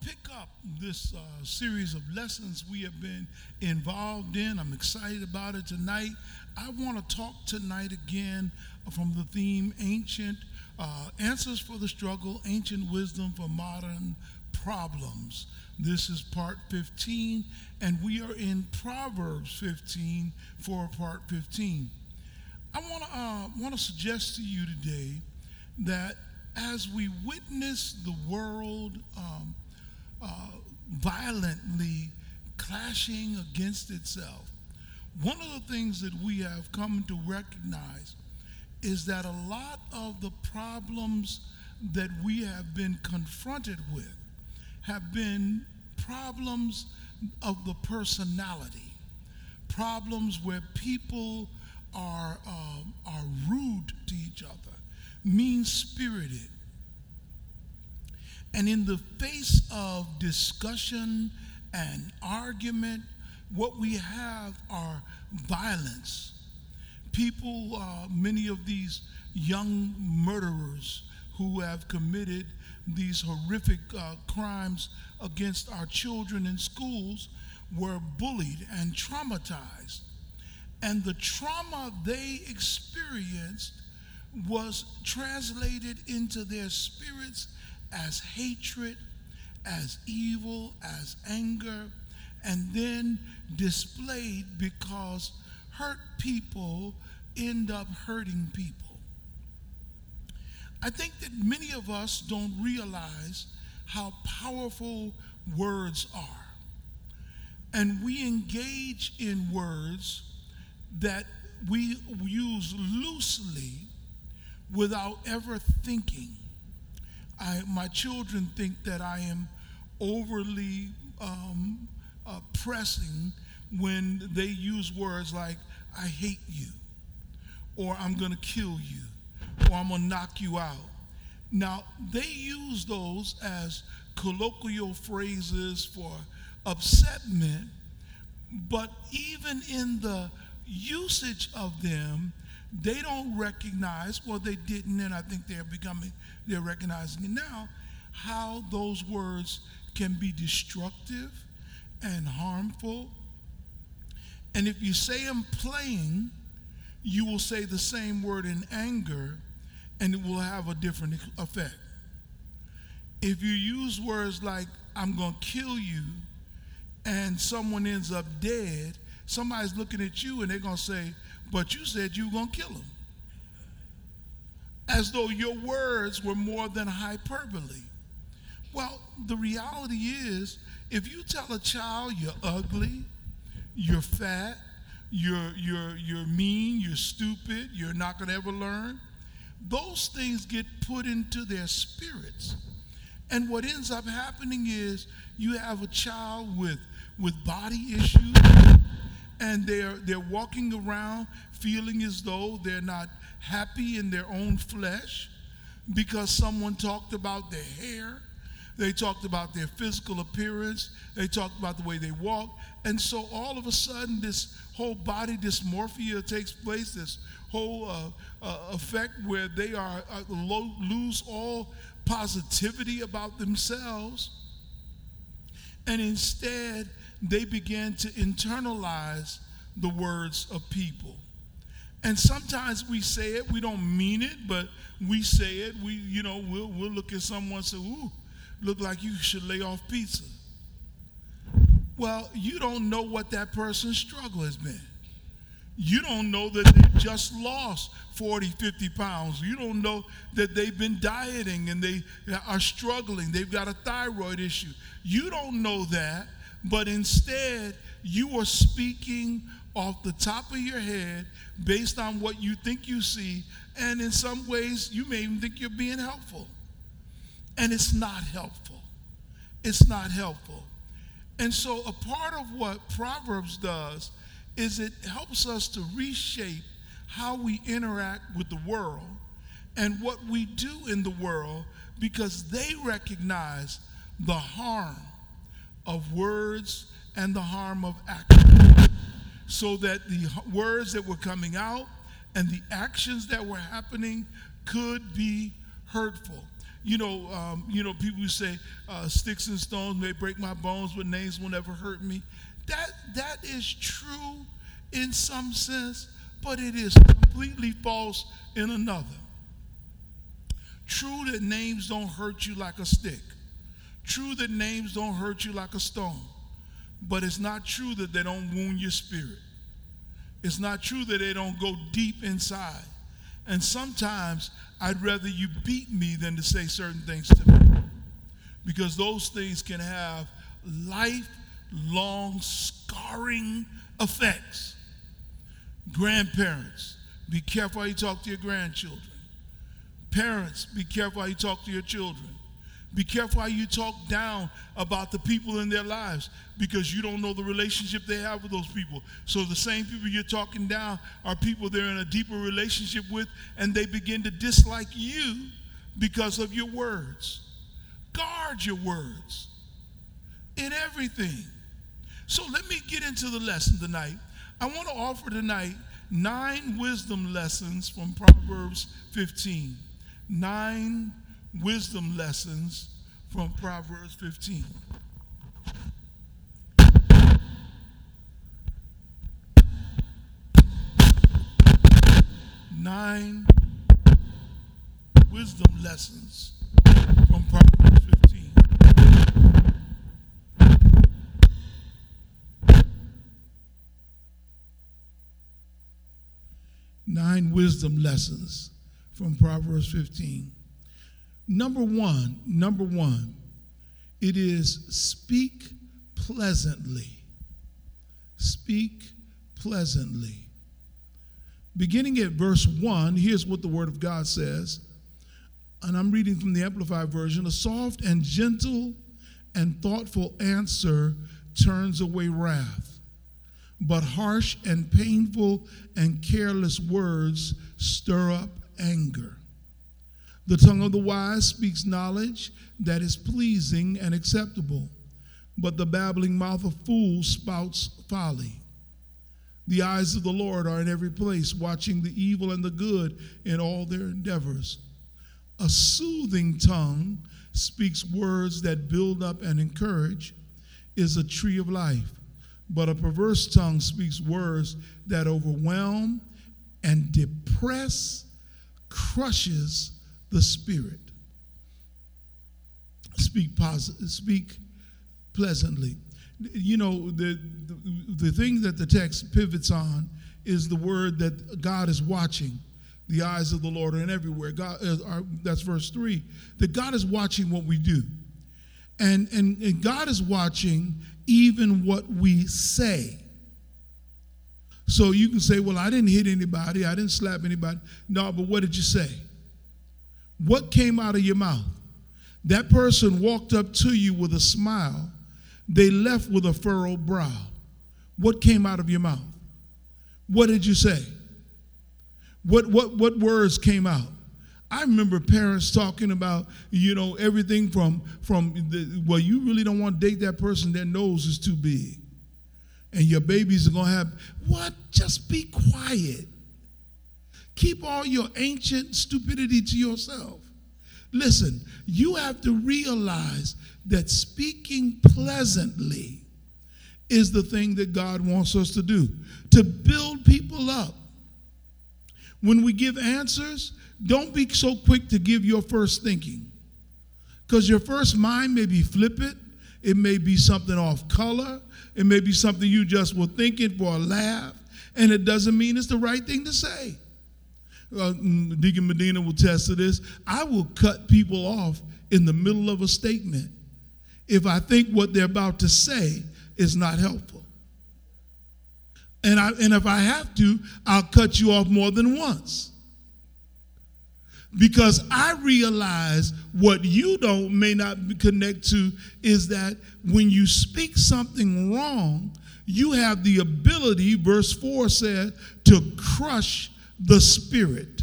pick up this uh, series of lessons we have been involved in. I'm excited about it tonight. I want to talk tonight again from the theme Ancient uh, Answers for the Struggle, Ancient Wisdom for Modern Problems. This is part 15, and we are in Proverbs 15 for part 15. I want to uh, want to suggest to you today that as we witness the world um, uh, violently clashing against itself, one of the things that we have come to recognize is that a lot of the problems that we have been confronted with have been problems of the personality, problems where people are, uh, are rude to each other, mean spirited. And in the face of discussion and argument, what we have are violence. People, uh, many of these young murderers who have committed these horrific uh, crimes against our children in schools were bullied and traumatized. And the trauma they experienced was translated into their spirits as hatred, as evil, as anger, and then displayed because hurt people end up hurting people. I think that many of us don't realize how powerful words are. And we engage in words that we use loosely without ever thinking. I, my children think that I am overly um, uh, pressing when they use words like, I hate you, or I'm going to kill you, or I'm going to knock you out. Now, they use those as colloquial phrases for upsetment, but even in the usage of them, they don't recognize, well, they didn't, and I think they're becoming, they're recognizing it now, how those words can be destructive and harmful. And if you say them playing, you will say the same word in anger, and it will have a different effect. If you use words like, I'm going to kill you, and someone ends up dead, somebody's looking at you and they're going to say, but you said you were going to kill him. As though your words were more than hyperbole. Well, the reality is, if you tell a child you're ugly, you're fat, you're, you're, you're mean, you're stupid, you're not going to ever learn, those things get put into their spirits. And what ends up happening is you have a child with, with body issues, and they're, they're walking around feeling as though they're not happy in their own flesh because someone talked about their hair. They talked about their physical appearance. They talked about the way they walk. And so all of a sudden, this whole body dysmorphia takes place, this whole uh, uh, effect where they are uh, lo- lose all positivity about themselves. And instead, they began to internalize the words of people. And sometimes we say it, we don't mean it, but we say it. We, you know, we'll, we'll look at someone and say, ooh, look like you should lay off pizza. Well, you don't know what that person's struggle has been. You don't know that they just lost 40, 50 pounds. You don't know that they've been dieting and they are struggling. They've got a thyroid issue. You don't know that but instead you are speaking off the top of your head based on what you think you see, and in some ways you may even think you're being helpful. And it's not helpful. It's not helpful. And so, a part of what Proverbs does is it helps us to reshape how we interact with the world and what we do in the world because they recognize the harm of words and the harm of action. So that the words that were coming out and the actions that were happening could be hurtful. you know, um, you know, people who say uh, sticks and stones may break my bones, but names will never hurt me. That that is true in some sense, but it is completely false in another. True that names don't hurt you like a stick. True that names don't hurt you like a stone. But it's not true that they don't wound your spirit. It's not true that they don't go deep inside. And sometimes I'd rather you beat me than to say certain things to me. Because those things can have lifelong scarring effects. Grandparents, be careful how you talk to your grandchildren. Parents, be careful how you talk to your children. Be careful how you talk down about the people in their lives because you don't know the relationship they have with those people. So the same people you're talking down are people they're in a deeper relationship with and they begin to dislike you because of your words. Guard your words in everything. So let me get into the lesson tonight. I want to offer tonight nine wisdom lessons from Proverbs 15. Nine wisdom lessons from Proverbs 15. Nine wisdom lessons from Proverbs 15. Nine wisdom lessons from Proverbs 15. Number one, number one, it is speak pleasantly. Speak pleasantly. Beginning at verse 1, here's what the Word of God says. And I'm reading from the Amplified Version A soft and gentle and thoughtful answer turns away wrath, but harsh and painful and careless words stir up anger. The tongue of the wise speaks knowledge that is pleasing and acceptable, but the babbling mouth of fools spouts folly. The eyes of the Lord are in every place, watching the evil and the good in all their endeavors. A soothing tongue speaks words that build up and encourage, is a tree of life. But a perverse tongue speaks words that overwhelm and depress, crushes, the Spirit. Speak positive, speak pleasantly. You know, the, the, the thing that the text pivots on is the word that God is watching. The eyes of the Lord are in everywhere. God, uh, are, that's verse three. That God is watching what we do, and, and and God is watching even what we say. So you can say, "Well, I didn't hit anybody. I didn't slap anybody." No, but what did you say? What came out of your mouth? That person walked up to you with a smile. They left with a furrowed brow. What came out of your mouth? What did you say? What, what, what words came out? I remember parents talking about, you know, everything from, from the, well, you really don't want to date that person, their nose is too big. And your babies are going to have, what? Just be quiet. Keep all your ancient stupidity to yourself. Listen, you have to realize that speaking pleasantly is the thing that God wants us to do to build people up. When we give answers, don't be so quick to give your first thinking. Because your first mind may be flippant, it may be something off color, it may be something you just were thinking for a laugh, and it doesn't mean it's the right thing to say uh, mm, Deacon Medina will test to this. I will cut people off in the middle of a statement if I think what they're about to say is not helpful. And, I, and if I have to, I'll cut you off more than once. Because I realize what you don't may not connect to is that when you speak something wrong, you have the ability, verse 4 said, to crush the Spirit.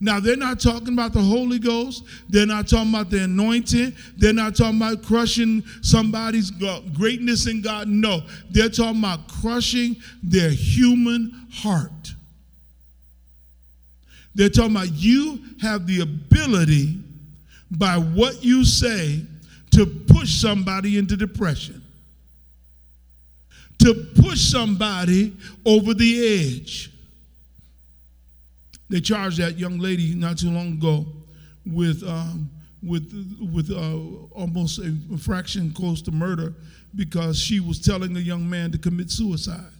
Now, they're not talking about the Holy Ghost. They're not talking about the anointing. They're not talking about crushing somebody's greatness in God. No, they're talking about crushing their human heart. They're talking about you have the ability by what you say to push somebody into depression, to push somebody over the edge. They charged that young lady not too long ago with um, with with uh, almost a fraction close to murder because she was telling a young man to commit suicide,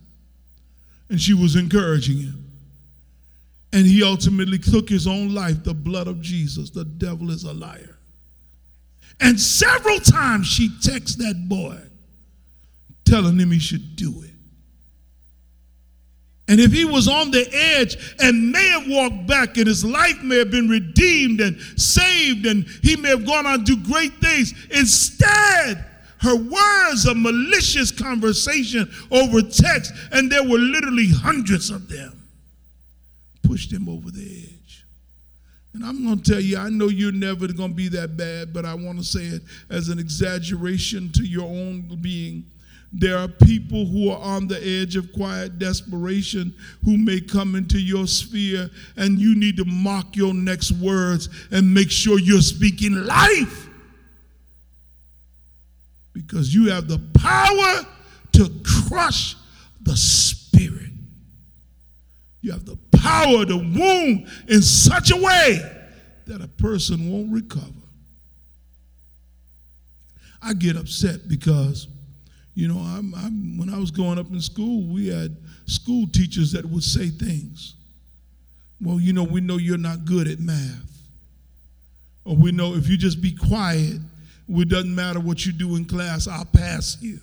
and she was encouraging him. And he ultimately took his own life. The blood of Jesus. The devil is a liar. And several times she texts that boy telling him he should do it. And if he was on the edge and may have walked back and his life may have been redeemed and saved and he may have gone on to do great things, instead, her words of malicious conversation over text, and there were literally hundreds of them, pushed him over the edge. And I'm going to tell you, I know you're never going to be that bad, but I want to say it as an exaggeration to your own being there are people who are on the edge of quiet desperation who may come into your sphere, and you need to mark your next words and make sure you're speaking life. Because you have the power to crush the spirit. You have the power to wound in such a way that a person won't recover. I get upset because you know, I'm, I'm, when I was growing up in school, we had school teachers that would say things. Well, you know, we know you're not good at math. Or we know if you just be quiet, it doesn't matter what you do in class, I'll pass you.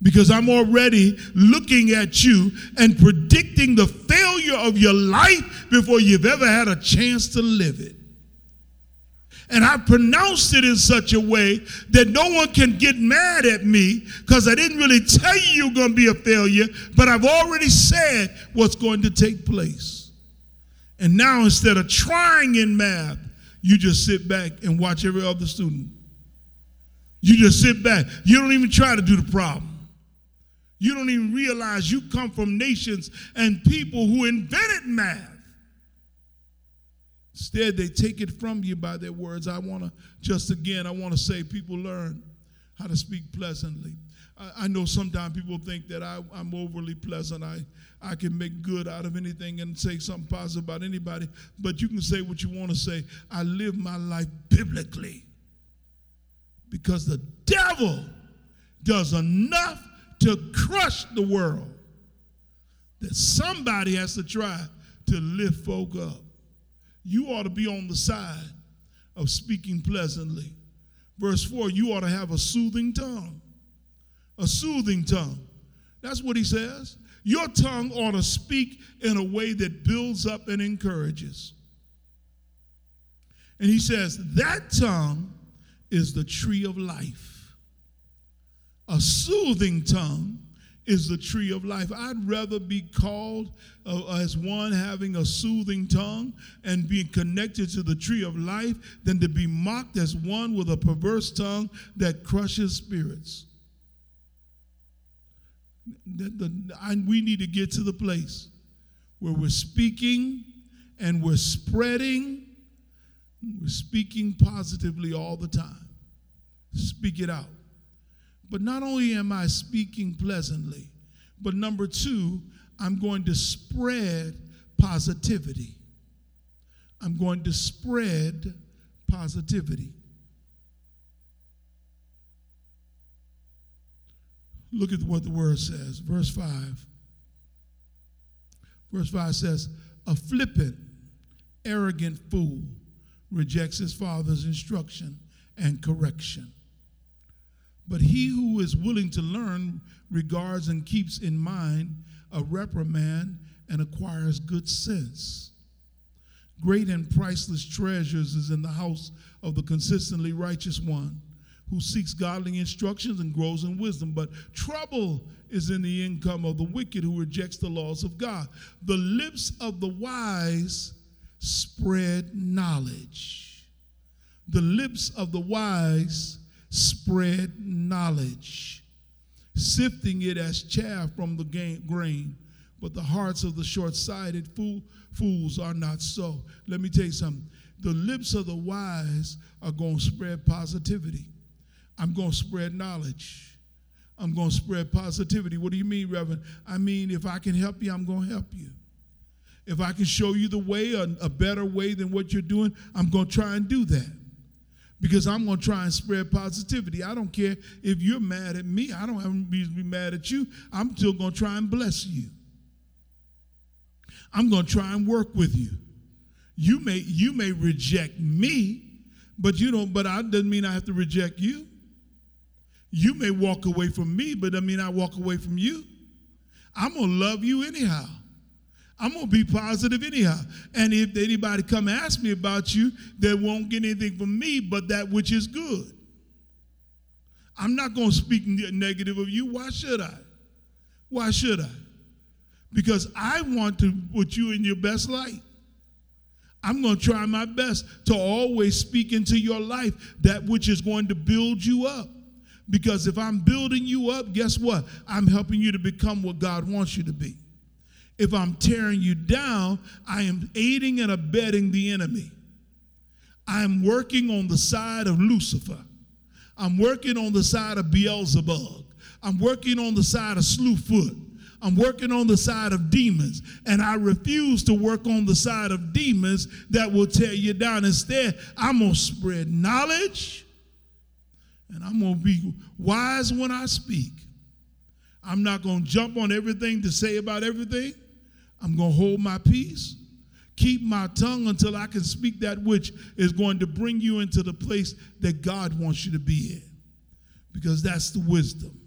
Because I'm already looking at you and predicting the failure of your life before you've ever had a chance to live it. And I pronounced it in such a way that no one can get mad at me because I didn't really tell you you're going to be a failure, but I've already said what's going to take place. And now instead of trying in math, you just sit back and watch every other student. You just sit back. You don't even try to do the problem. You don't even realize you come from nations and people who invented math. Instead, they take it from you by their words. I want to, just again, I want to say people learn how to speak pleasantly. I, I know sometimes people think that I, am overly pleasant. I, I can make good out of anything and say something positive about anybody, but you can say what you want to say. I live my life biblically because the devil does enough to crush the world that somebody has to try to lift folk up you ought to be on the side of speaking pleasantly. Verse 4 you ought to have a soothing tongue. A soothing tongue. That's what he says. Your tongue ought to speak in a way that builds up and encourages. And he says, that tongue is the tree of life. A soothing tongue is the tree of life. I'd rather be called uh, as one having a soothing tongue and being connected to the tree of life than to be mocked as one with a perverse tongue that crushes spirits. The, the, I, we need to get to the place where we're speaking and we're spreading, we're speaking positively all the time. Speak it out. But not only am I speaking pleasantly, but number two, I'm going to spread positivity. I'm going to spread positivity. Look at what the word says. Verse 5. Verse 5 says, A flippant, arrogant fool rejects his father's instruction and correction. But he who is willing to learn regards and keeps in mind a reprimand and acquires good sense. Great and priceless treasures is in the house of the consistently righteous one who seeks godly instructions and grows in wisdom. But trouble is in the income of the wicked who rejects the laws of God. The lips of the wise spread knowledge. The lips of the wise spread knowledge, sifting it as chaff from the grain. But the hearts of the short sighted fool, fools are not so. Let me tell you something. the lips of the wise are going to spread positivity. I'm going to spread knowledge. I'm going to spread positivity. What do you mean, Reverend? I mean, if I can help you, I'm going to help you. If I can show you the way, a, a better way than what you're doing, I'm going to try and do that. Because I'm going to try and spread positivity. I don't care if you're mad at me. I don't have reason to be mad at you. I'm still going to try and bless you. I'm going to try and work with you. You may you may reject me, but you know, but I doesn't mean I have to reject you. You may walk away from me, but I mean I walk away from you. I'm gonna love you anyhow. I'm gonna be positive anyhow. And if anybody come ask me about you, they won't get anything from me but that which is good. I'm not gonna speak negative of you. Why should I? Why should I? Because I want to put you in your best light. I'm going to try my best to always speak into your life that which is going to build you up. Because if I'm building you up, guess what? I'm helping you to become what God wants you to be. If I'm tearing you down, I am aiding and abetting the enemy. I am working on the side of Lucifer. I'm working on the side of Beelzebub. I'm working on the side of Slewfoot. I'm working on the side of demons, and I refuse to work on the side of demons that will tear you down. Instead, I'm going to spread knowledge, and I'm going to be wise when I speak. I'm not going to jump on everything to say about everything. I'm going to hold my peace, keep my tongue until I can speak that which is going to bring you into the place that God wants you to be in, because that's the wisdom.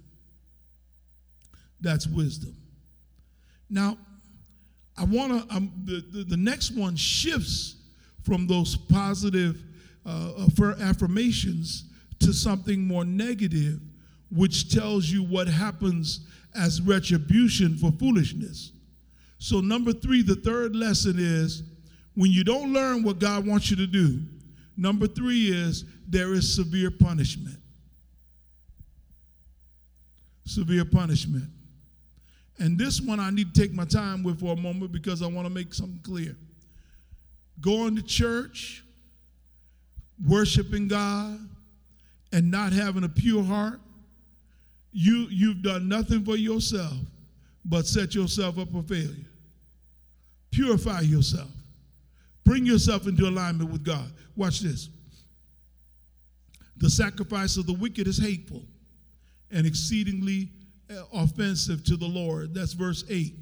That's wisdom. Now, I want to, um, the, the, the, next one shifts from those positive uh, affirmations to something more negative, which tells you what happens as retribution for foolishness. So, number three, the third lesson is when you don't learn what God wants you to do, number three is there is severe punishment. Severe punishment. And this one I need to take my time with for a moment because I want to make something clear. Going to church, worshiping God, and not having a pure heart, you, you've done nothing for yourself but set yourself up for failure. Purify yourself. Bring yourself into alignment with God. Watch this. The sacrifice of the wicked is hateful and exceedingly uh, offensive to the Lord. That's verse 8.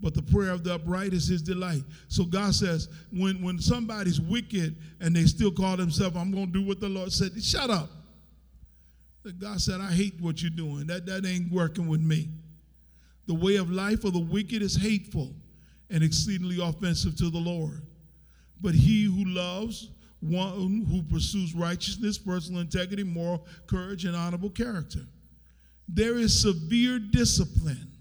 But the prayer of the upright is his delight. So God says, when, when somebody's wicked and they still call themselves, I'm going to do what the Lord said, shut up. God said, I hate what you're doing. That, that ain't working with me. The way of life of the wicked is hateful and exceedingly offensive to the Lord. But he who loves, one who pursues righteousness, personal integrity, moral courage, and honorable character there is severe discipline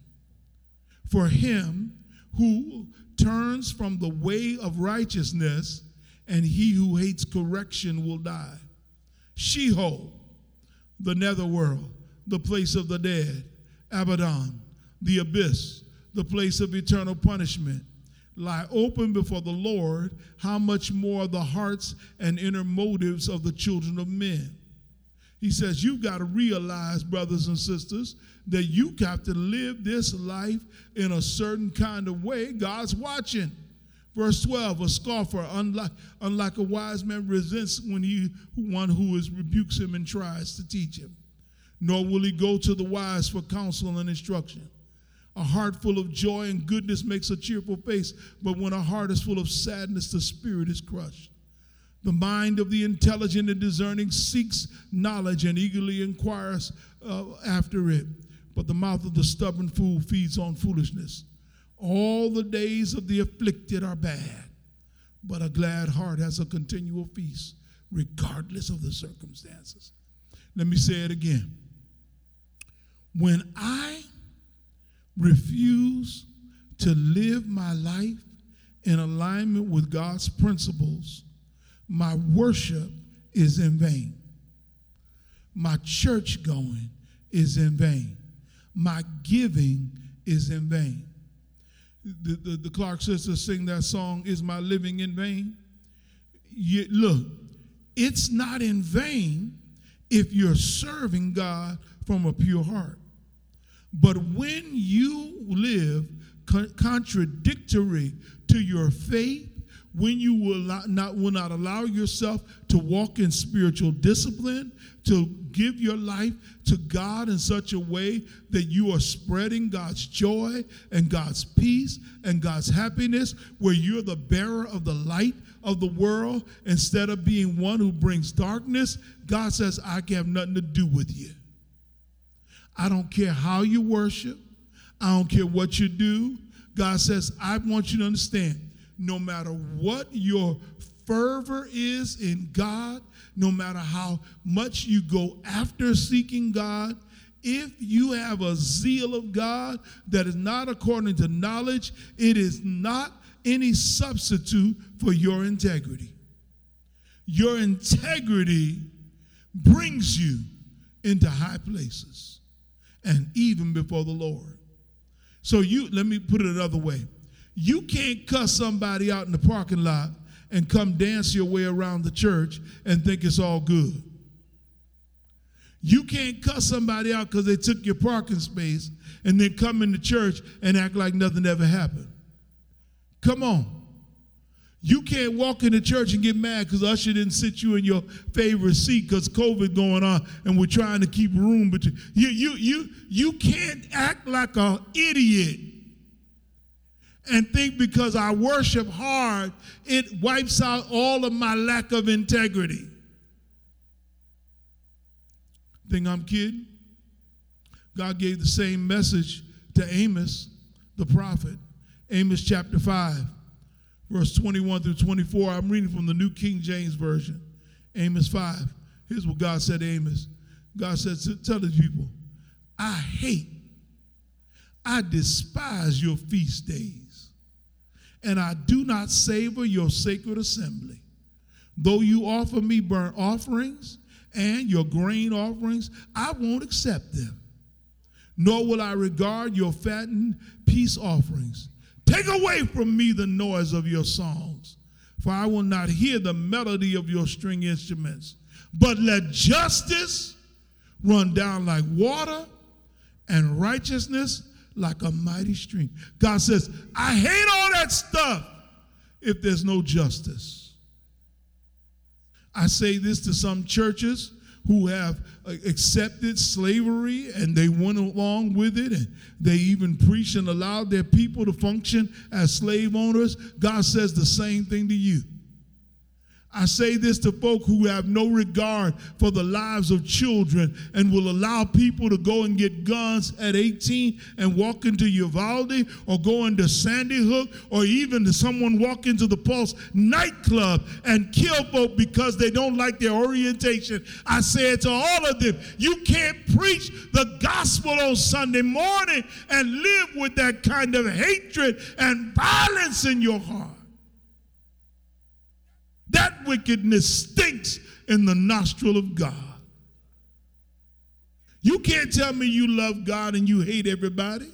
for him who turns from the way of righteousness, and he who hates correction will die. Sheol, the netherworld, the place of the dead, Abaddon, the abyss, the place of eternal punishment, lie open before the Lord, how much more the hearts and inner motives of the children of men. He says, You've got to realize, brothers and sisters, that you have to live this life in a certain kind of way. God's watching. Verse 12, a scoffer, unlike, unlike a wise man, resents when he one who is rebukes him and tries to teach him. Nor will he go to the wise for counsel and instruction. A heart full of joy and goodness makes a cheerful face, but when a heart is full of sadness, the spirit is crushed. The mind of the intelligent and discerning seeks knowledge and eagerly inquires uh, after it. But the mouth of the stubborn fool feeds on foolishness. All the days of the afflicted are bad, but a glad heart has a continual feast, regardless of the circumstances. Let me say it again. When I refuse to live my life in alignment with God's principles, my worship is in vain. My church going is in vain. My giving is in vain. The, the, the Clark sisters sing that song, Is My Living in Vain? you, look, it's not in vain if you're serving God from a pure heart. But when you live contradictory to your faith, when you will not, not, will not allow yourself to walk in spiritual discipline, to give your life to God in such a way that you are spreading God's joy and God's peace and God's happiness, where you're the bearer of the light of the world instead of being one who brings darkness, God says, I can have nothing to do with you. I don't care how you worship, I don't care what you do. God says, I want you to understand no matter what your fervor is in God, no matter how much you go after seeking God, if you have a zeal of God that is not according to knowledge, it is not any substitute for your integrity. Your integrity brings you into high places and even before the Lord. So you let me put it another way. You can't cuss somebody out in the parking lot and come dance your way around the church and think it's all good. You can't cuss somebody out because they took your parking space and then come into church and act like nothing ever happened. Come on. You can't walk into church and get mad because usher didn't sit you in your favorite seat because COVID going on and we're trying to keep room between you. You you you can't act like an idiot and think because I worship hard, it wipes out all of my lack of integrity. Think I'm kidding? God gave the same message to Amos, the prophet. Amos chapter 5, verse 21 through 24. I'm reading from the New King James Version. Amos 5. Here's what God said to Amos God said, Tell the people, I hate, I despise your feast days and I do not savor your sacred assembly. Though you offer me burnt offerings and your grain offerings, I won't accept them. Nor will I regard your fattened peace offerings. Take away from me the noise of your songs, for I will not hear the melody of your string instruments. But let justice run down like water and righteousness like a mighty stream. God says, I hate all that stuff if there's no justice. I say this to some churches who have uh, accepted slavery and they went along with it and they even preached and allowed their people to function as slave owners. God says the same thing to you. I say this to folk who have no regard for the lives of children and will allow people to go and get guns at 18 and walk into Uvalde or go into Sandy Hook or even to someone walk into the Pulse nightclub and kill folk because they don't like their orientation. I say it to all of them. You can't preach the gospel on Sunday morning and live with that kind of hatred and violence in your heart. That wickedness stinks in the nostril of God. You can't tell me you love God and you hate everybody.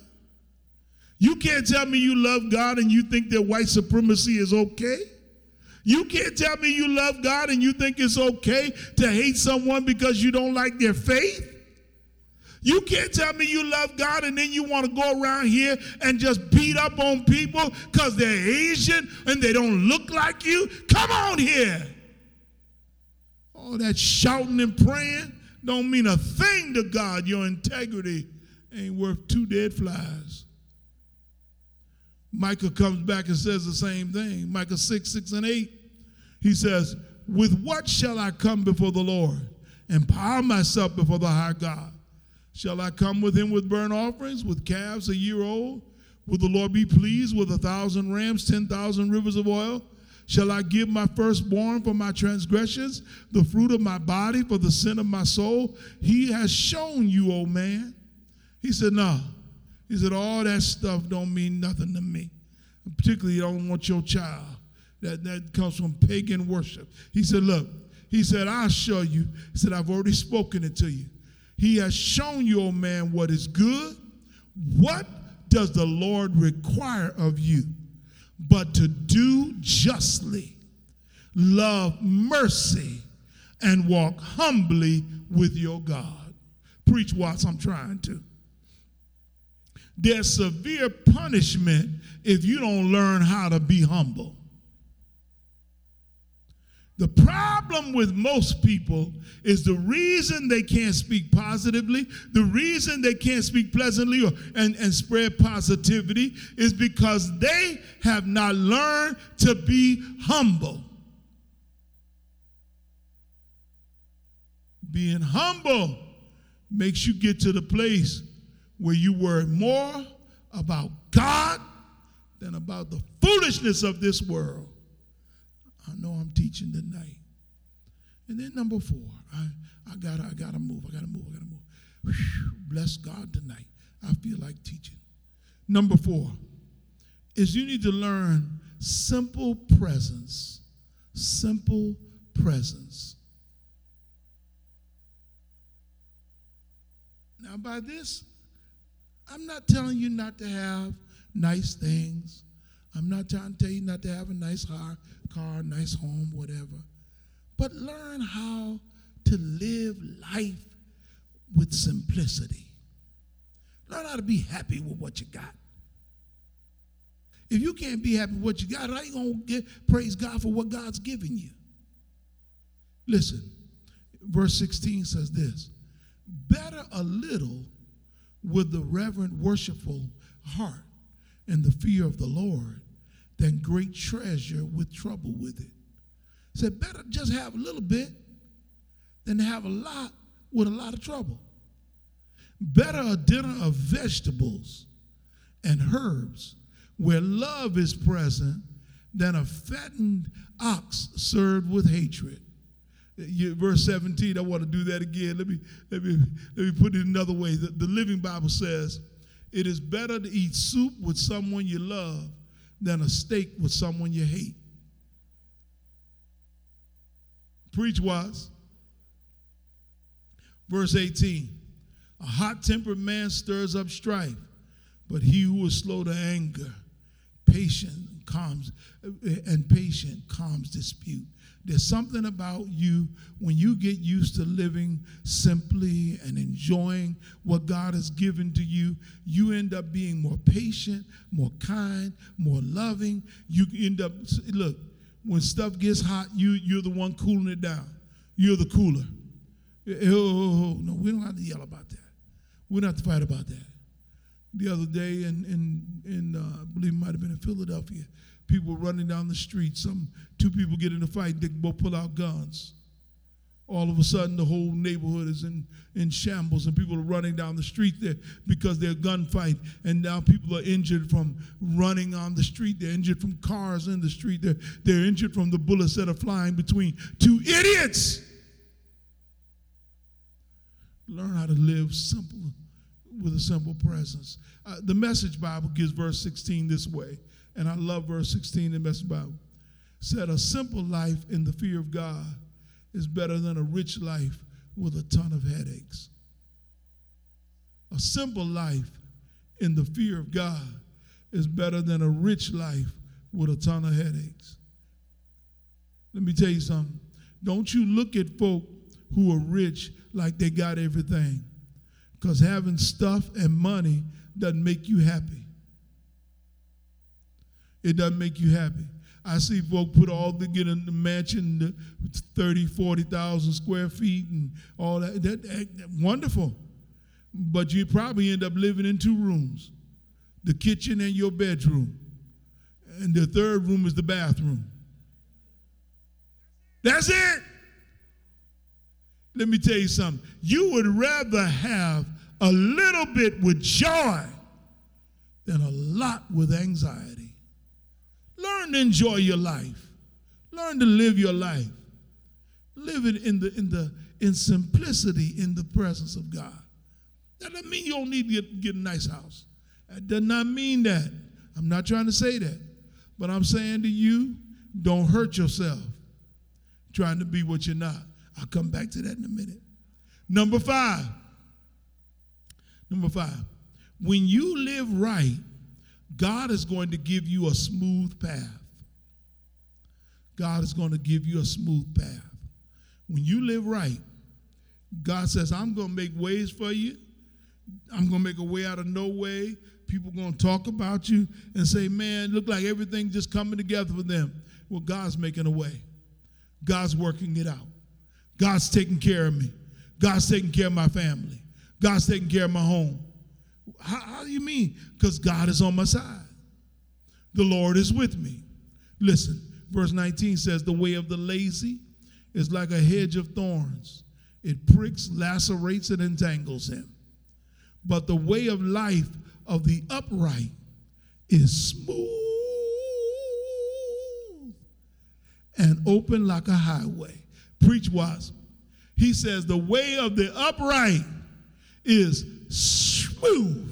You can't tell me you love God and you think that white supremacy is okay. You can't tell me you love God and you think it's okay to hate someone because you don't like their faith. You can't tell me you love God and then you want to go around here and just beat up on people because they're Asian and they don't look like you. Come on here. All that shouting and praying don't mean a thing to God. Your integrity ain't worth two dead flies. Micah comes back and says the same thing. Micah 6, 6, and 8. He says, With what shall I come before the Lord and bow myself before the high God? Shall I come with him with burnt offerings, with calves a year old? Will the Lord be pleased with a thousand rams, ten thousand rivers of oil? Shall I give my firstborn for my transgressions, the fruit of my body for the sin of my soul? He has shown you, old man. He said, No. He said, All that stuff don't mean nothing to me. Particularly, you don't want your child. That, that comes from pagan worship. He said, Look, he said, I'll show you. He said, I've already spoken it to you. He has shown you, O man, what is good. What does the Lord require of you? But to do justly, love mercy, and walk humbly with your God. Preach, Watts, I'm trying to. There's severe punishment if you don't learn how to be humble. The problem with most people is the reason they can't speak positively, the reason they can't speak pleasantly or, and, and spread positivity is because they have not learned to be humble. Being humble makes you get to the place where you worry more about God than about the foolishness of this world. I know I'm teaching tonight. And then number four, I, I gotta, I gotta move, I gotta move, I gotta move. Whew, bless God tonight. I feel like teaching. Number four is you need to learn simple presence. Simple presence. Now, by this, I'm not telling you not to have nice things. I'm not trying to tell you not to have a nice car, car, nice home, whatever. But learn how to live life with simplicity. Learn how to be happy with what you got. If you can't be happy with what you got, how you gonna get praise God for what God's given you? Listen, verse 16 says this better a little with the reverent, worshipful heart and the fear of the Lord than great treasure with trouble with it. Said, better just have a little bit than have a lot with a lot of trouble. Better a dinner of vegetables and herbs where love is present than a fattened ox served with hatred. Verse 17, I want to do that again. Let me, let me, let me put it another way. The, the Living Bible says, It is better to eat soup with someone you love than a steak with someone you hate. Preach wise. Verse 18 A hot tempered man stirs up strife, but he who is slow to anger, patient, calms, and patient calms dispute. There's something about you when you get used to living simply and enjoying what God has given to you, you end up being more patient, more kind, more loving. You end up, look, when stuff gets hot, you, you're the one cooling it down. You're the cooler. Oh, no, we don't have to yell about that. We don't have to fight about that. The other day, in, in, in uh, I believe it might have been in Philadelphia, people running down the street. Some two people get in a fight, they both pull out guns. All of a sudden, the whole neighborhood is in, in shambles, and people are running down the street there because they're gunfight. And now people are injured from running on the street. They're injured from cars in the street. They're, they're injured from the bullets that are flying between two idiots. Learn how to live simple with a simple presence. Uh, the Message Bible gives verse 16 this way and I love verse 16 in the Message Bible. Said, A simple life in the fear of God is better than a rich life with a ton of headaches. A simple life in the fear of God is better than a rich life with a ton of headaches. Let me tell you something. Don't you look at folk who are rich like they got everything. Because having stuff and money doesn't make you happy it doesn't make you happy. I see folk put all the get in the mansion, the 30, 40,000 square feet and all that. That, that, that. Wonderful. But you probably end up living in two rooms the kitchen and your bedroom. And the third room is the bathroom. That's it. Let me tell you something. You would rather have a little bit with joy than a lot with anxiety. Learn to enjoy your life. Learn to live your life. Live it in the in the in simplicity in the presence of God. That doesn't mean you don't need to get, get a nice house. That does not mean that. I'm not trying to say that. But I'm saying to you, don't hurt yourself trying to be what you're not. I'll come back to that in a minute. Number five. Number five. When you live right, God is going to give you a smooth path. God is going to give you a smooth path. When you live right, God says, I'm going to make ways for you. I'm going to make a way out of no way. People going to talk about you and say, man, look like everything just coming together for them. Well, God's making a way. God's working it out. God's taking care of me. God's taking care of my family. God's taking care of my home. How, how do you mean? Because God is on my side. The Lord is with me. Listen, verse 19 says, The way of the lazy is like a hedge of thorns, it pricks, lacerates, and entangles him. But the way of life of the upright is smooth and open like a highway. Preach was. He says, The way of the upright is smooth.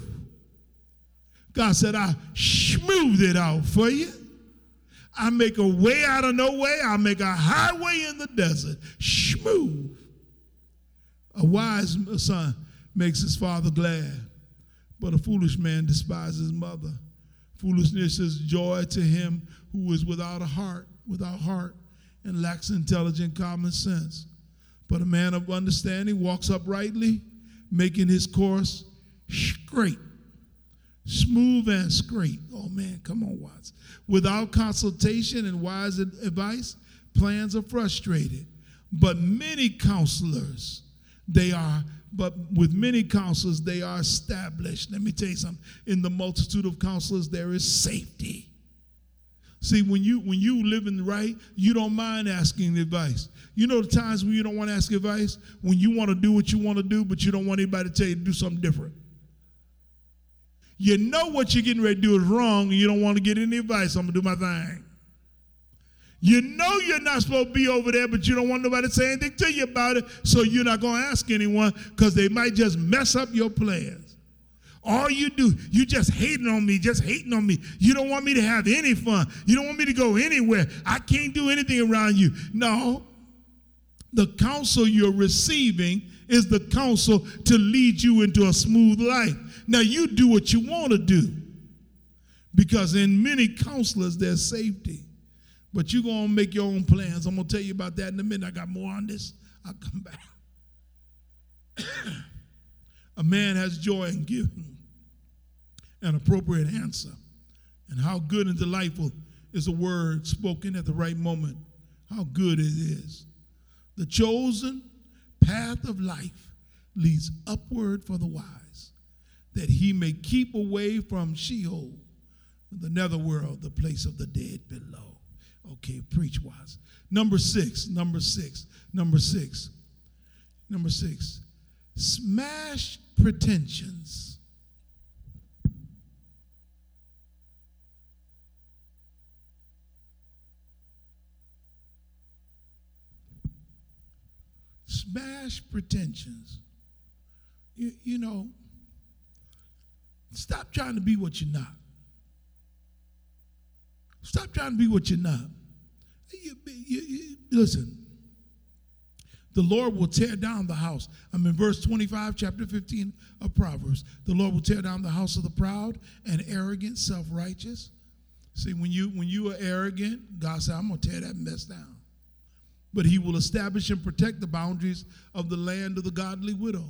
God said, I smooth it out for you. I make a way out of no way. I make a highway in the desert. Smooth. A wise son makes his father glad, but a foolish man despises mother. Foolishness is joy to him who is without a heart, without heart, and lacks intelligent common sense. But a man of understanding walks uprightly, making his course straight, smooth and straight. Oh man, come on, Watts. Without consultation and wise advice, plans are frustrated. But many counselors, they are, but with many counselors, they are established. Let me tell you something. In the multitude of counselors, there is safety. See, when you when you living right, you don't mind asking advice. You know the times when you don't want to ask advice? When you want to do what you want to do, but you don't want anybody to tell you to do something different. You know what you're getting ready to do is wrong, and you don't want to get any advice. I'm gonna do my thing. You know you're not supposed to be over there, but you don't want nobody to say anything to you about it, so you're not gonna ask anyone because they might just mess up your plans. All you do, you just hating on me, just hating on me. You don't want me to have any fun. You don't want me to go anywhere. I can't do anything around you. No. The counsel you're receiving is the counsel to lead you into a smooth life. Now you do what you want to do. Because in many counselors, there's safety. But you're going to make your own plans. I'm going to tell you about that in a minute. I got more on this. I'll come back. a man has joy in giving an appropriate answer. And how good and delightful is a word spoken at the right moment. How good it is. The chosen path of life leads upward for the wise, that he may keep away from Sheol, the netherworld, the place of the dead below. Okay, preach wise. Number six, number six, number six, number six. Smash pretensions. Smash pretensions. You, you know, stop trying to be what you're not. Stop trying to be what you're not. You, you, listen, the Lord will tear down the house. I'm in verse 25, chapter 15 of Proverbs. The Lord will tear down the house of the proud and arrogant, self-righteous. See, when you when you are arrogant, God said, I'm gonna tear that mess down. But he will establish and protect the boundaries of the land of the godly widow.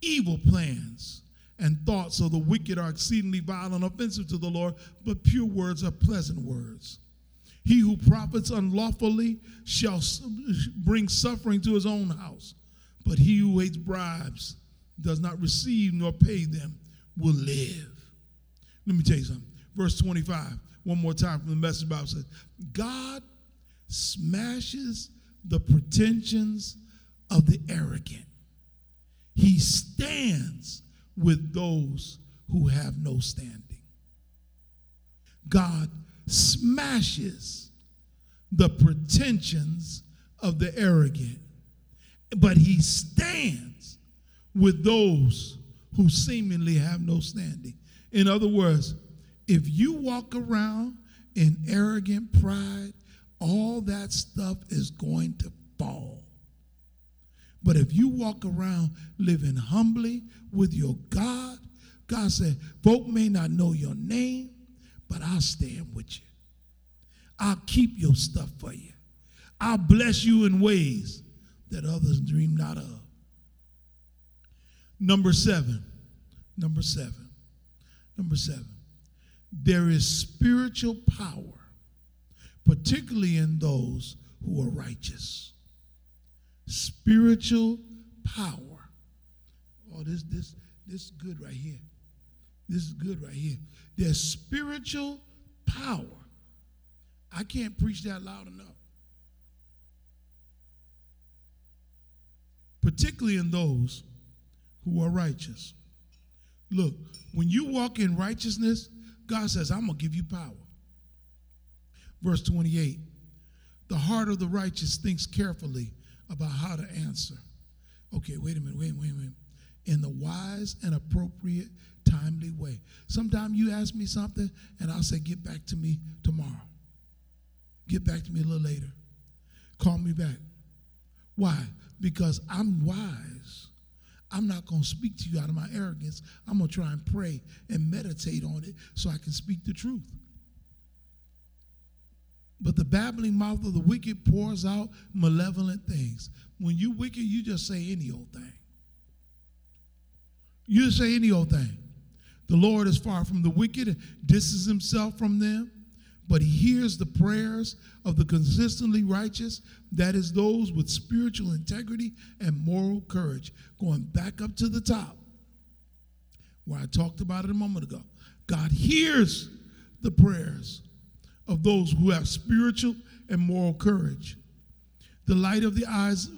Evil plans and thoughts of the wicked are exceedingly vile and offensive to the Lord, but pure words are pleasant words. He who profits unlawfully shall bring suffering to his own house, but he who hates bribes, does not receive nor pay them, will live. Let me tell you something. Verse 25, one more time from the message Bible says, God smashes the pretensions of the arrogant. He stands with those who have no standing. God smashes the pretensions of the arrogant, but he stands with those who seemingly have no standing. In other words, if you walk around in arrogant pride, all that stuff is going to fall. But if you walk around living humbly with your God, God said, folk may not know your name, but I'll stand with you. I'll keep your stuff for you. I'll bless you in ways that others dream not of. Number seven, number seven, number seven. There is spiritual power, particularly in those who are righteous. Spiritual power. Oh, this this this is good right here. This is good right here. There's spiritual power. I can't preach that loud enough. Particularly in those who are righteous. Look, when you walk in righteousness, God says, I'm going to give you power. Verse 28 The heart of the righteous thinks carefully about how to answer. Okay, wait a minute, wait, wait, wait. In the wise and appropriate, timely way. Sometimes you ask me something, and I'll say, Get back to me tomorrow. Get back to me a little later. Call me back. Why? Because I'm wise. I'm not going to speak to you out of my arrogance. I'm going to try and pray and meditate on it so I can speak the truth. But the babbling mouth of the wicked pours out malevolent things. When you wicked, you just say any old thing. You just say any old thing. The Lord is far from the wicked and distances himself from them, but he hears the prayers of the consistently righteous, that is, those with spiritual integrity and moral courage. Going back up to the top, where I talked about it a moment ago. God hears the prayers of those who have spiritual and moral courage. The light of the eyes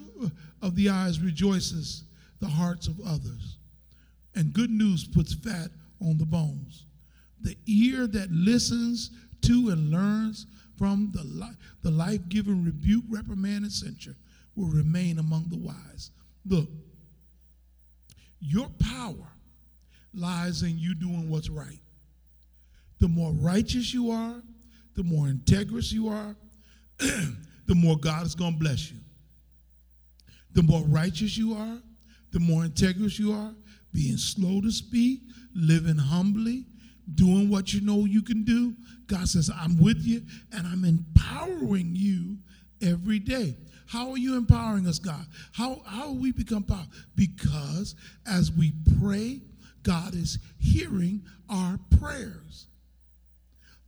of the eyes rejoices the hearts of others. And good news puts fat on the bones. The ear that listens to and learns from the, li- the life giving rebuke, reprimand, and censure will remain among the wise. Look, your power lies in you doing what's right. The more righteous you are, the more integrous you are, the more God is going to bless you. The more righteous you are, the more integrous you are, being slow to speak, living humbly, doing what you know you can do. God says, I'm with you and I'm empowering you every day. How are you empowering us, God? How, how we become powerful? Because as we pray, God is hearing our prayers.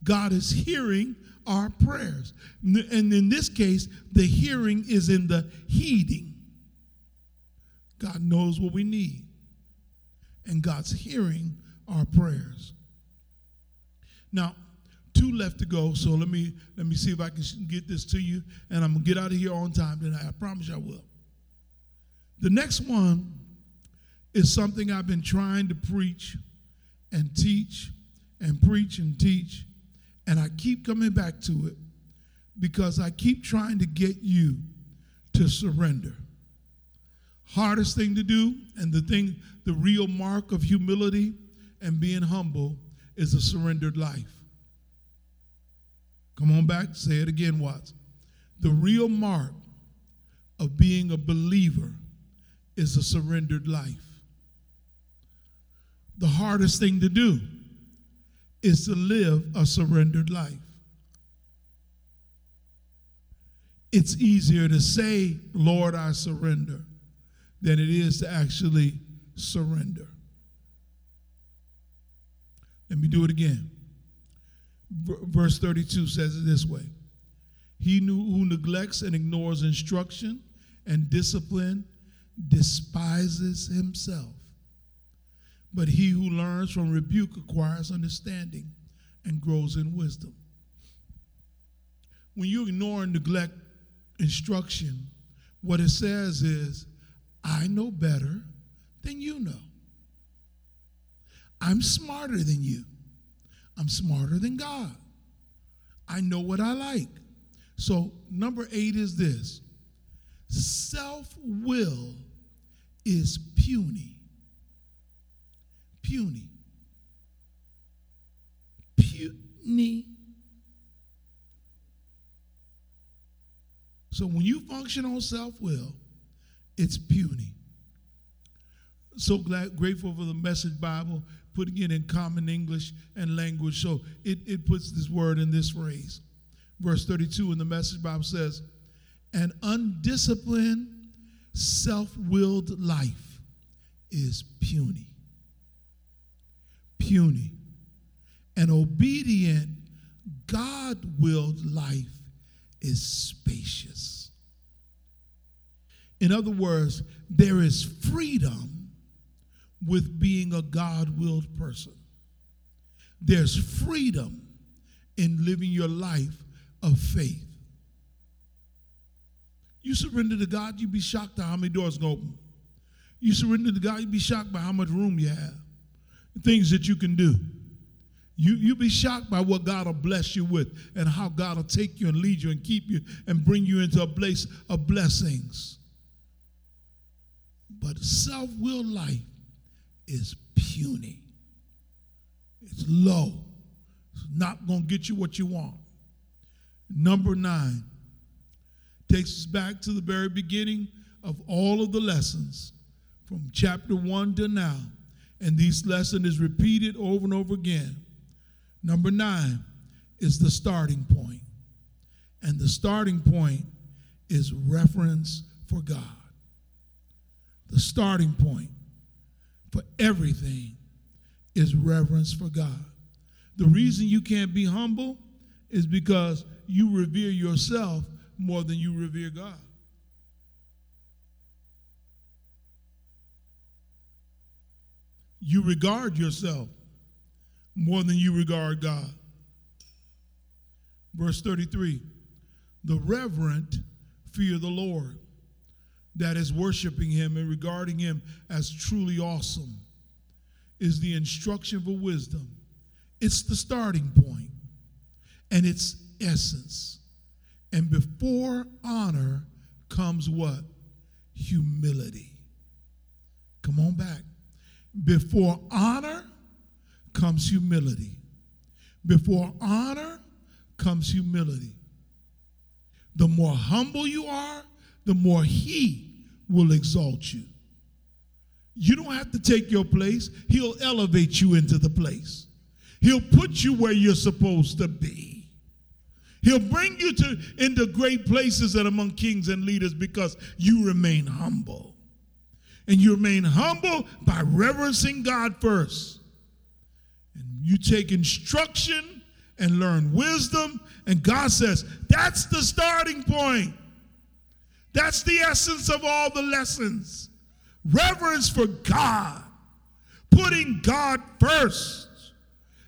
God is hearing our prayers. And in this case, the hearing is in the heeding. God knows what we need. And God's hearing our prayers. Now, two left to go, so let me let me see if I can get this to you, and I'm gonna get out of here on time tonight. I promise you I will. The next one is something I've been trying to preach and teach and preach and teach, and I keep coming back to it because I keep trying to get you to surrender. Hardest thing to do, and the thing, the real mark of humility and being humble is a surrendered life. Come on back, say it again, Watts. The real mark of being a believer is a surrendered life. The hardest thing to do is to live a surrendered life. It's easier to say, Lord, I surrender, than it is to actually surrender. Let me do it again. Verse 32 says it this way He who neglects and ignores instruction and discipline despises himself. But he who learns from rebuke acquires understanding and grows in wisdom. When you ignore and neglect instruction, what it says is, I know better than you know. I'm smarter than you. I'm smarter than God. I know what I like. So, number eight is this self will is puny. Puny. Puny. So, when you function on self will, it's puny. So glad, grateful for the Message Bible, putting it in common English and language. So it, it puts this word in this phrase. Verse 32 in the Message Bible says, An undisciplined, self willed life is puny. Puny. An obedient, God willed life is spacious. In other words, there is freedom with being a God willed person. There's freedom in living your life of faith. You surrender to God, you'd be shocked at how many doors open. You surrender to God, you'd be shocked by how much room you have, things that you can do. You, you'll be shocked by what God will bless you with and how God will take you and lead you and keep you and bring you into a place of blessings. But self will life is puny, it's low, it's not going to get you what you want. Number nine takes us back to the very beginning of all of the lessons from chapter one to now. And this lesson is repeated over and over again. Number nine is the starting point. And the starting point is reference for God. The starting point for everything is reverence for God. The reason you can't be humble is because you revere yourself more than you revere God. You regard yourself more than you regard God. Verse 33 The reverent fear the Lord, that is, worshiping Him and regarding Him as truly awesome, is the instruction for wisdom. It's the starting point and its essence. And before honor comes what? Humility. Come on back. Before honor comes humility. Before honor comes humility. The more humble you are, the more He will exalt you. You don't have to take your place, He'll elevate you into the place. He'll put you where you're supposed to be. He'll bring you to into great places and among kings and leaders because you remain humble. And you remain humble by reverencing God first. And you take instruction and learn wisdom. And God says, that's the starting point. That's the essence of all the lessons. Reverence for God, putting God first.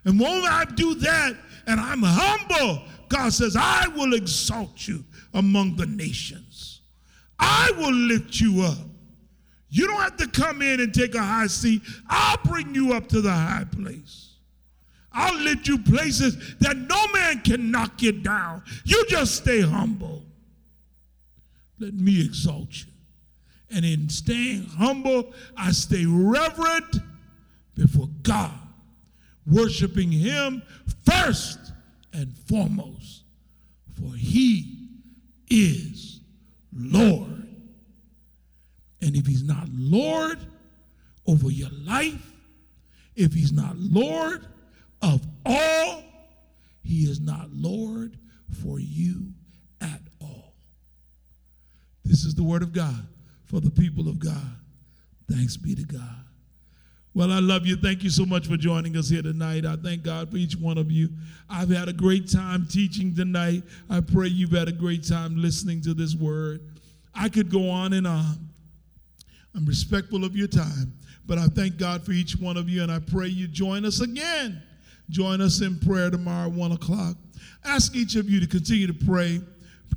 And when I do that and I'm humble, God says, I will exalt you among the nations. I will lift you up. You don't have to come in and take a high seat. I'll bring you up to the high place. I'll lift you places that no man can knock you down. You just stay humble. Let me exalt you. And in staying humble, I stay reverent before God, worshiping Him first and foremost, for He is Lord. And if he's not Lord over your life, if he's not Lord of all, he is not Lord for you at all. This is the word of God for the people of God. Thanks be to God. Well, I love you. Thank you so much for joining us here tonight. I thank God for each one of you. I've had a great time teaching tonight. I pray you've had a great time listening to this word. I could go on and on. I'm respectful of your time, but I thank God for each one of you, and I pray you join us again. Join us in prayer tomorrow, at 1 o'clock. Ask each of you to continue to pray.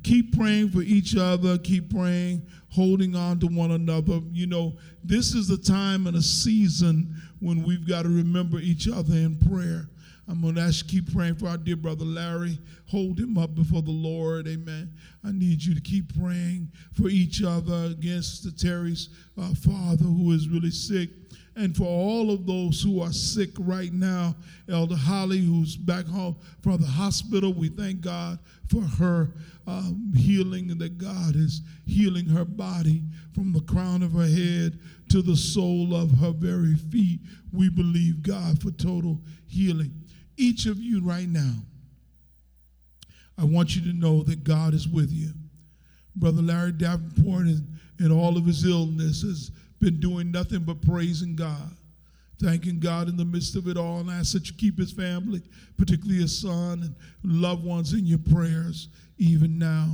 Keep praying for each other. Keep praying, holding on to one another. You know, this is the time and a season when we've got to remember each other in prayer. I'm going to ask you to keep praying for our dear brother Larry. Hold him up before the Lord. Amen. I need you to keep praying for each other against the Terry's uh, father who is really sick. And for all of those who are sick right now, Elder Holly, who's back home from the hospital, we thank God for her uh, healing and that God is healing her body from the crown of her head to the sole of her very feet. We believe God for total healing each of you right now, I want you to know that God is with you. Brother Larry Davenport, in, in all of his illness, has been doing nothing but praising God, thanking God in the midst of it all. And I ask that you keep his family, particularly his son and loved ones, in your prayers even now.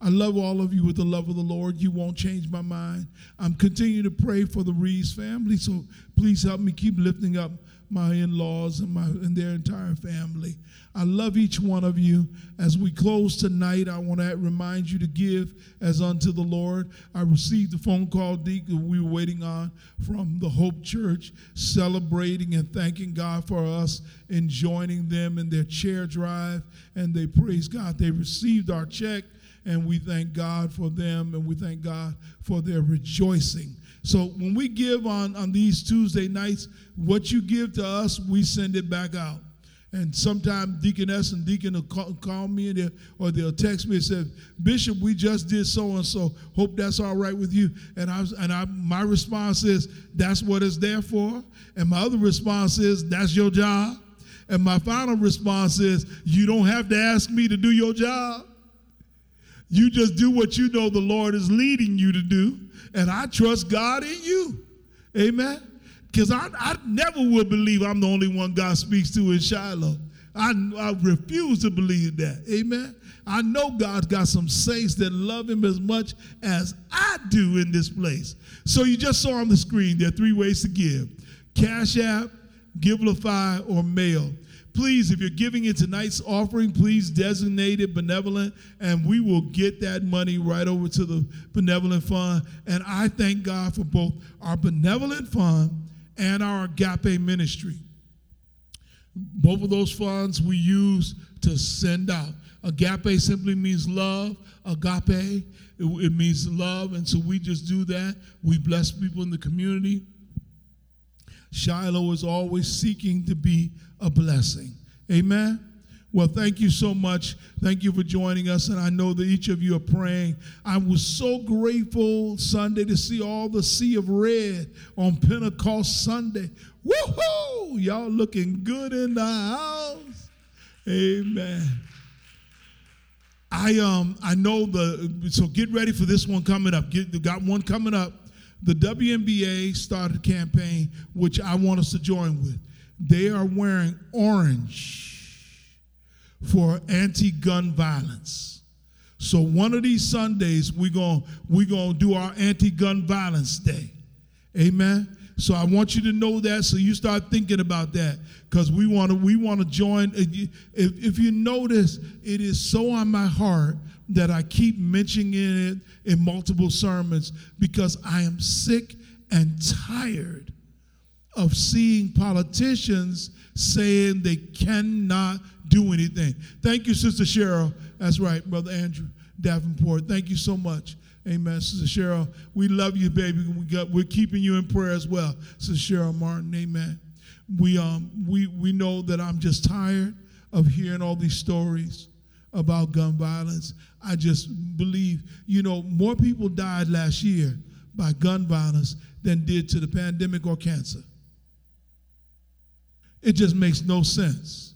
I love all of you with the love of the Lord. You won't change my mind. I'm continuing to pray for the Reeves family, so please help me keep lifting up my in-laws and my and their entire family. I love each one of you. As we close tonight, I want to remind you to give as unto the Lord. I received a phone call Deke, that we were waiting on from the Hope Church, celebrating and thanking God for us in joining them in their chair drive, and they praise God. They received our check and we thank God for them and we thank God for their rejoicing. So when we give on, on these Tuesday nights, what you give to us, we send it back out. And sometimes Deaconess and Deacon will call, call me and they'll, or they'll text me and say, Bishop, we just did so and so. Hope that's all right with you. And I and I my response is, that's what it's there for. And my other response is, that's your job. And my final response is, you don't have to ask me to do your job. You just do what you know the Lord is leading you to do, and I trust God in you. Amen. Because I, I never will believe I'm the only one God speaks to in Shiloh. I, I refuse to believe that. Amen. I know God's got some saints that love Him as much as I do in this place. So you just saw on the screen there are three ways to give Cash App, Givelify, or mail. Please, if you're giving in tonight's offering, please designate it benevolent, and we will get that money right over to the benevolent fund. And I thank God for both our benevolent fund and our agape ministry. Both of those funds we use to send out. Agape simply means love. Agape, it, it means love. And so we just do that. We bless people in the community. Shiloh is always seeking to be a blessing. Amen. Well, thank you so much. Thank you for joining us. And I know that each of you are praying. I was so grateful Sunday to see all the sea of red on Pentecost Sunday. Woohoo! Y'all looking good in the house. Amen. I um I know the so get ready for this one coming up. Get got one coming up. The WNBA started a campaign which I want us to join with. They are wearing orange for anti-gun violence. So one of these Sundays we're going going to do our anti-gun violence day. Amen. So I want you to know that so you start thinking about that cuz we want to we want to join if, if you notice it is so on my heart that I keep mentioning it in multiple sermons because I am sick and tired of seeing politicians saying they cannot do anything. Thank you, Sister Cheryl. That's right, Brother Andrew Davenport. Thank you so much. Amen. Sister Cheryl, we love you, baby. We got, we're keeping you in prayer as well. Sister Cheryl Martin, amen. We, um, we, we know that I'm just tired of hearing all these stories about gun violence. I just believe, you know, more people died last year by gun violence than did to the pandemic or cancer. It just makes no sense.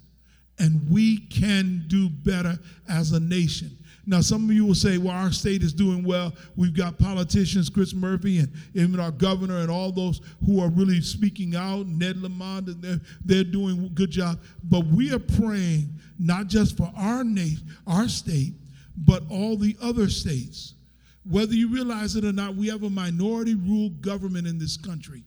And we can do better as a nation. Now, some of you will say, well, our state is doing well. We've got politicians, Chris Murphy, and even our governor, and all those who are really speaking out, Ned Lamont, and they're, they're doing a good job. But we are praying not just for our, nation, our state, but all the other states. Whether you realize it or not, we have a minority ruled government in this country.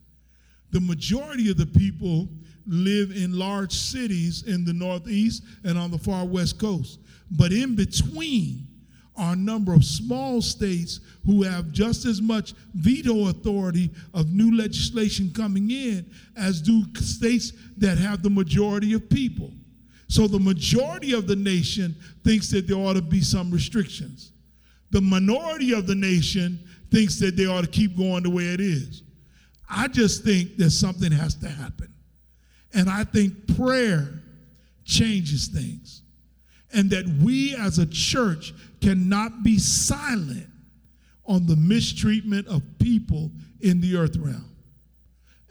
The majority of the people live in large cities in the Northeast and on the far West Coast. But in between are a number of small states who have just as much veto authority of new legislation coming in as do states that have the majority of people. So the majority of the nation thinks that there ought to be some restrictions. The minority of the nation thinks that they ought to keep going the way it is. I just think that something has to happen. And I think prayer changes things. And that we as a church cannot be silent on the mistreatment of people in the earth realm.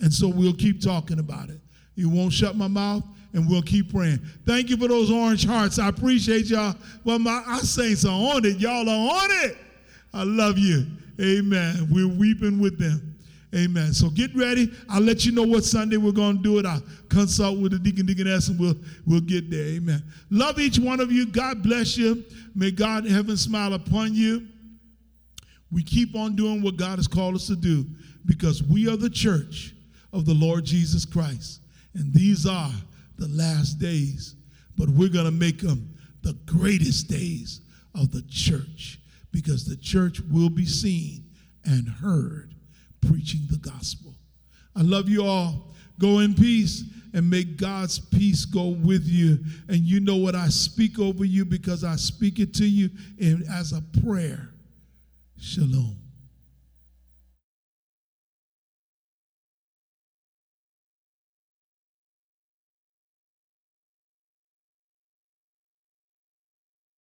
And so we'll keep talking about it. You won't shut my mouth and we'll keep praying. Thank you for those orange hearts. I appreciate y'all. Well, my our saints are on it. Y'all are on it. I love you. Amen. We're weeping with them. Amen. So get ready. I'll let you know what Sunday we're going to do it. I'll consult with the deacon, deaconess, and we'll, we'll get there. Amen. Love each one of you. God bless you. May God in heaven smile upon you. We keep on doing what God has called us to do because we are the church of the Lord Jesus Christ. And these are the last days. But we're going to make them the greatest days of the church because the church will be seen and heard preaching the gospel. I love you all. Go in peace and make God's peace go with you. And you know what I speak over you because I speak it to you in, as a prayer. Shalom.